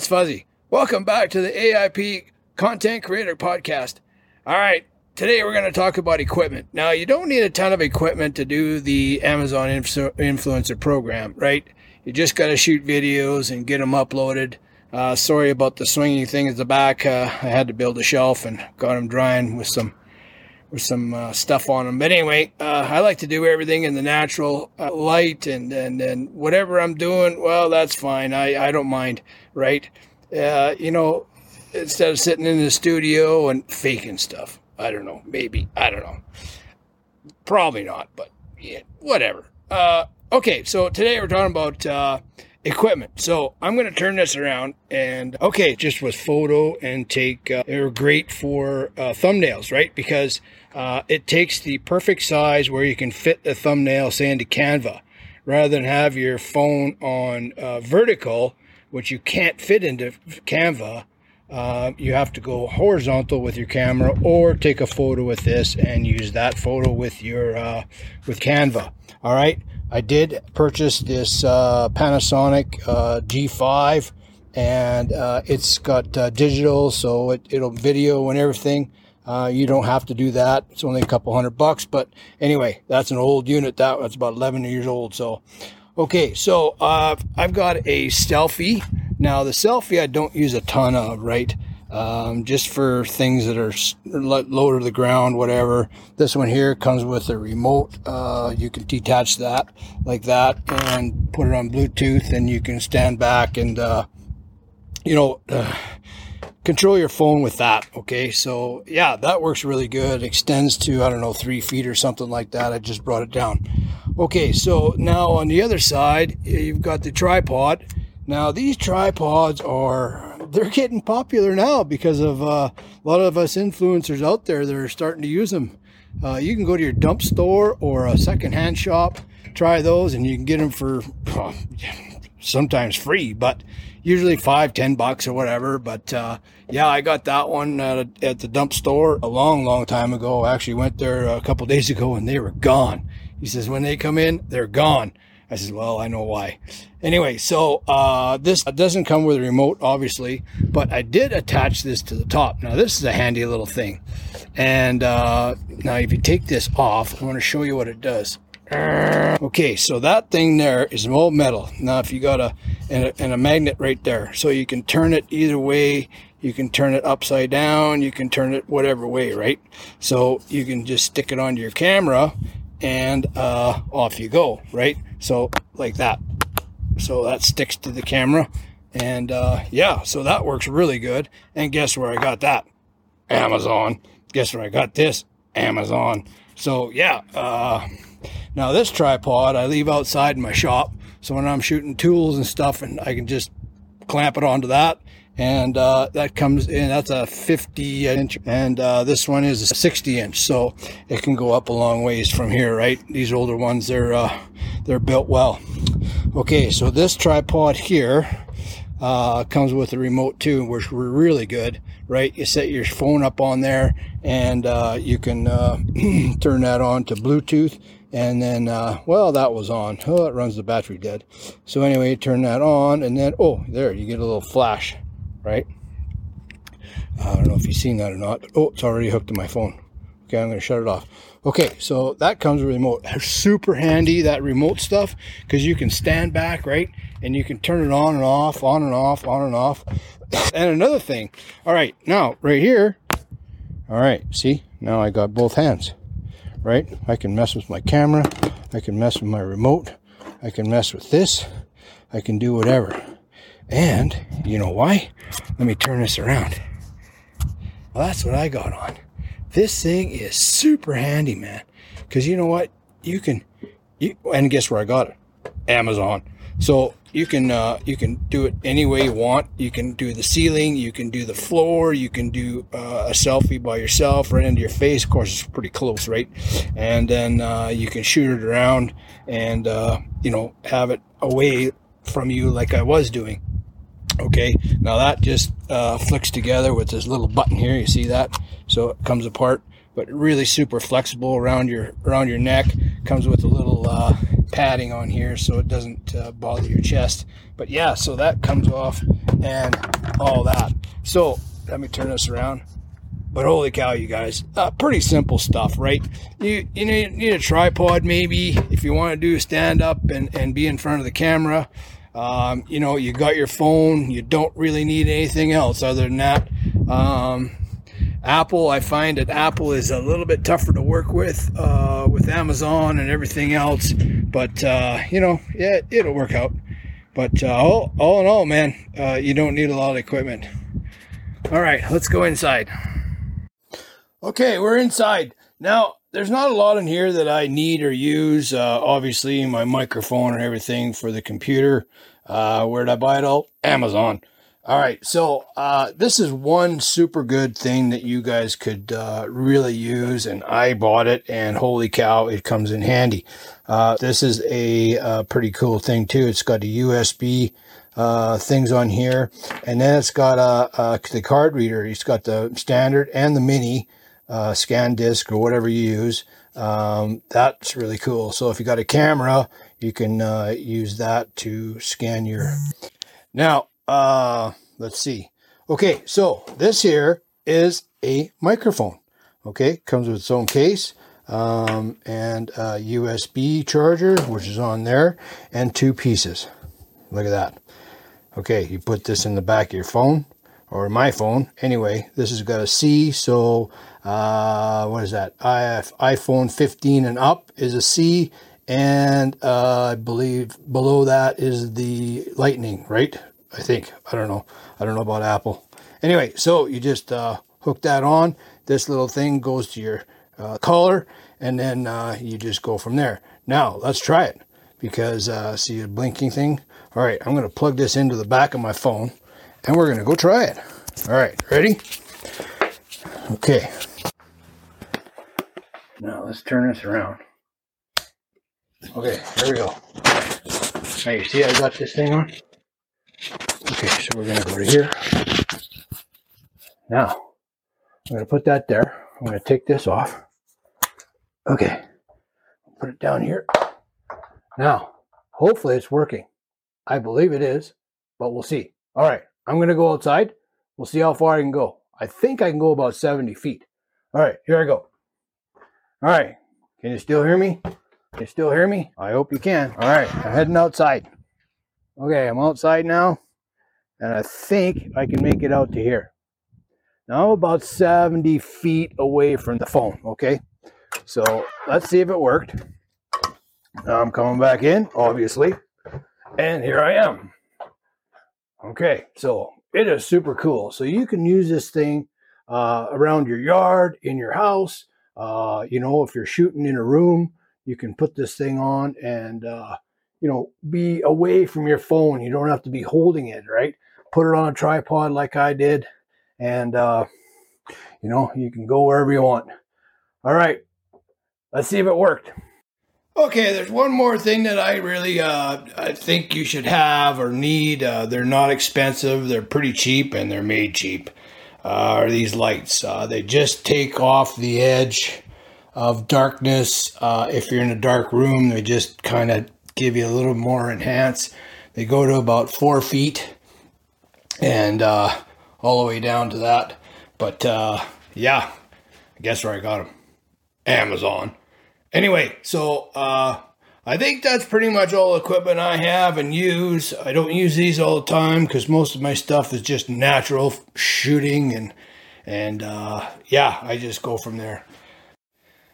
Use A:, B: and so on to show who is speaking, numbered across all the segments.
A: it's Fuzzy. Welcome back to the AIP Content Creator Podcast. All right, today we're going to talk about equipment. Now, you don't need a ton of equipment to do the Amazon Influ- Influencer program, right? You just got to shoot videos and get them uploaded. Uh, sorry about the swinging thing at the back. Uh, I had to build a shelf and got them drying with some with some uh, stuff on them. But anyway, uh, I like to do everything in the natural uh, light and, and, and whatever I'm doing, well, that's fine. I, I don't mind, right? Uh, you know, instead of sitting in the studio and faking stuff. I don't know. Maybe. I don't know. Probably not, but yeah, whatever. Uh, okay, so today we're talking about uh, equipment. So I'm going to turn this around and okay, just with photo and take. Uh, they're great for uh, thumbnails, right? Because uh, it takes the perfect size where you can fit the thumbnail, say into Canva, rather than have your phone on uh, vertical, which you can't fit into Canva. Uh, you have to go horizontal with your camera or take a photo with this and use that photo with your uh, with Canva. All right. I did purchase this uh, Panasonic uh, G5 and uh, it's got uh, digital, so it, it'll video and everything. you don't have to do that. It's only a couple hundred bucks, but anyway, that's an old unit. That that's about 11 years old. So, okay, so I've got a selfie now, the selfie I don't use a ton of, right? Um, just for things that are low to the ground, whatever. This one here comes with a remote. Uh, you can detach that like that and put it on Bluetooth, and you can stand back and, uh, you know, uh, control your phone with that. Okay, so yeah, that works really good. Extends to I don't know three feet or something like that. I just brought it down. Okay, so now on the other side, you've got the tripod now these tripods are they're getting popular now because of uh, a lot of us influencers out there that are starting to use them. Uh, you can go to your dump store or a secondhand shop, try those, and you can get them for sometimes free, but usually five, ten bucks or whatever. But uh, yeah, I got that one at, a, at the dump store a long, long time ago. I actually went there a couple days ago and they were gone. He says when they come in, they're gone. I said, well, I know why. Anyway, so uh, this doesn't come with a remote, obviously, but I did attach this to the top. Now, this is a handy little thing. And uh, now, if you take this off, I want to show you what it does. Okay, so that thing there is all metal. Now, if you got a and, a and a magnet right there, so you can turn it either way. You can turn it upside down. You can turn it whatever way, right? So you can just stick it onto your camera and uh, off you go, right? So like that. So that sticks to the camera. And uh, yeah, so that works really good. And guess where I got that? Amazon. Guess where I got this? Amazon. So yeah, uh, now this tripod I leave outside in my shop. So when I'm shooting tools and stuff, and I can just clamp it onto that and uh, that comes in that's a 50 inch and uh, this one is a 60 inch. So it can go up a long ways from here right? These older ones they're uh, they're built well. Okay so this tripod here uh, comes with a remote too which were really good right? You set your phone up on there and uh, you can uh, turn that on to bluetooth. And then well that was on. Oh it runs the battery dead. So anyway turn that on and then oh there you get a little flash right? I don't know if you've seen that or not. Oh, it's already hooked to my phone. Okay, I'm going to shut it off. Okay, so that comes with a remote. Super handy, that remote stuff, because you can stand back, right? And you can turn it on and off, on and off, on and off. And another thing, all right, now, right here, all right, see, now I got both hands, right? I can mess with my camera. I can mess with my remote. I can mess with this. I can do whatever. And you know why? Let me turn this around. Well, that's what I got on. This thing is super handy, man. Because you know what? You can, you, and guess where I got it? Amazon. So you can uh, you can do it any way you want. You can do the ceiling, you can do the floor, you can do uh, a selfie by yourself right into your face. Of course, it's pretty close, right? And then uh, you can shoot it around and uh, you know have it away from you like I was doing. Okay, now that just uh, flicks together with this little button here. You see that? So it comes apart, but really super flexible around your around your neck. Comes with a little uh, padding on here so it doesn't uh, bother your chest. But yeah, so that comes off and all that. So let me turn this around. But holy cow, you guys, uh, pretty simple stuff, right? You you need, need a tripod maybe if you want to do stand up and, and be in front of the camera. Um, you know, you got your phone. You don't really need anything else other than that. Um, Apple, I find that Apple is a little bit tougher to work with uh, with Amazon and everything else. But uh, you know, yeah, it'll work out. But uh, all, all in all, man, uh, you don't need a lot of equipment. All right, let's go inside. Okay, we're inside. Now, there's not a lot in here that I need or use. Uh, obviously, my microphone and everything for the computer. Uh, where did I buy it all? Amazon. All right, so uh, this is one super good thing that you guys could uh, really use, and I bought it, and holy cow, it comes in handy. Uh, this is a, a, uh, pretty cool thing too. It's got a USB uh, things on here, and then it's got a, a, the card reader. It's got the standard and the mini uh, SanDisk or whatever you use. Um, that's really cool. So if you got a camera, you can uh, use that to scan your. Now, uh, let's see. Okay, so this here is a microphone. Okay, comes with its own case um, and a USB charger, which is on there, and two pieces. Look at that. Okay, you put this in the back of your phone or my phone. Anyway, this has got a C, so uh, what is that? iPhone 15 and up is a C, and uh, I believe below that is the Lightning, right? I think. I don't know. I don't know about Apple. Anyway, so you just uh, hook that on. This little thing goes to your uh, collar, and then uh, you just go from there. Now, let's try it because uh, see a blinking thing? All right, I'm going to plug this into the back of my phone, and we're to go try it. All right, ready? Okay. Now let's turn this around. Okay, here we go. Now you see I got this thing on? Okay, so we're to go to here. Now, I'm to put that there. I'm to take this off. Okay, put it down here. Now, hopefully it's working. I believe it is, but we'll see. All right, I'm going to go outside. We'll see how far I can go. I think I can go about 70 feet. All right, here I go. All right, can you still hear me? Can you still hear me? I hope you can. All right, I'm heading outside. Okay, I'm outside now, and I think I can make it out to here. Now I'm about 70 feet away from the phone, okay? So let's see if it worked. Now I'm coming back in, obviously, and here I am. Okay, so it is super cool. So you can use this thing uh, around your yard, in your house. Uh, you know, if you're shooting in a room, you can put this thing on and uh, you know, be away from your phone. You don't have to be holding it, right? Put it on a tripod like I did, and uh, you know, you can go wherever you want. All right, let's see if it worked. Okay, there's one more thing that I really uh, I think you should have or need. Uh, they're not expensive. They're pretty cheap and they're made cheap. Uh, are these lights? Uh, they just take off the edge of darkness. Uh, if you're in a dark room, they just kind of give you a little more enhance. They go to about four feet and uh, all the way down to that. But yeah, guess where I got them? Amazon. Anyway, so uh, I think that's pretty much all equipment I have and use. I don't use these all the time because most of my stuff is just natural shooting and and uh, yeah, I just go from there.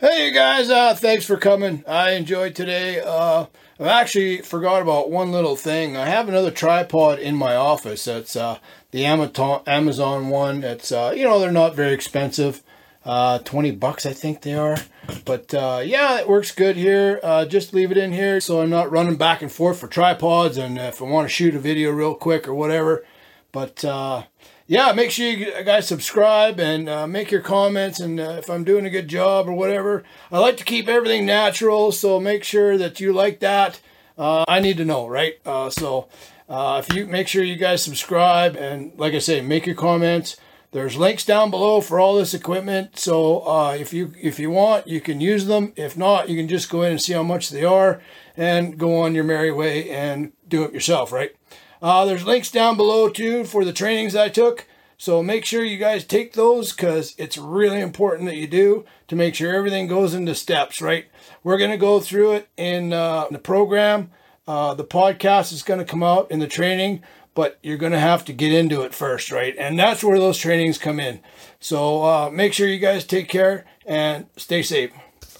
A: Hey you guys, uh, thanks for coming. I enjoyed today. Uh, I actually forgot about one little thing. I have another tripod in my office. That's uh, the Amazon Amazon one. It's uh, you know they're not very expensive, uh, twenty bucks I think they are. But uh, yeah, it works good here. Uh, just leave it in here so I'm not running back and forth for tripods. And if I want to shoot a video real quick or whatever, but uh, yeah, make sure you guys subscribe and uh, make your comments. And uh, if I'm doing a good job or whatever, I like to keep everything natural. So make sure that you like that. I need to know, right? So if you make sure you guys subscribe and, like I say, make your comments. There's links down below for all this equipment. So uh, if you if you want, you can use them. If not, you can just go in and see how much they are and go on your merry way and do it yourself, right? Uh, there's links down below too for the trainings I took. So make sure you guys take those because it's really important that you do to make sure everything goes into steps, right? We're going to go through it in uh, the program. Uh, the podcast is going to come out in the training, but you're going to have to get into it first, right? And that's where those trainings come in. So uh, make sure you guys take care and stay safe.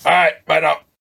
A: All right, bye now.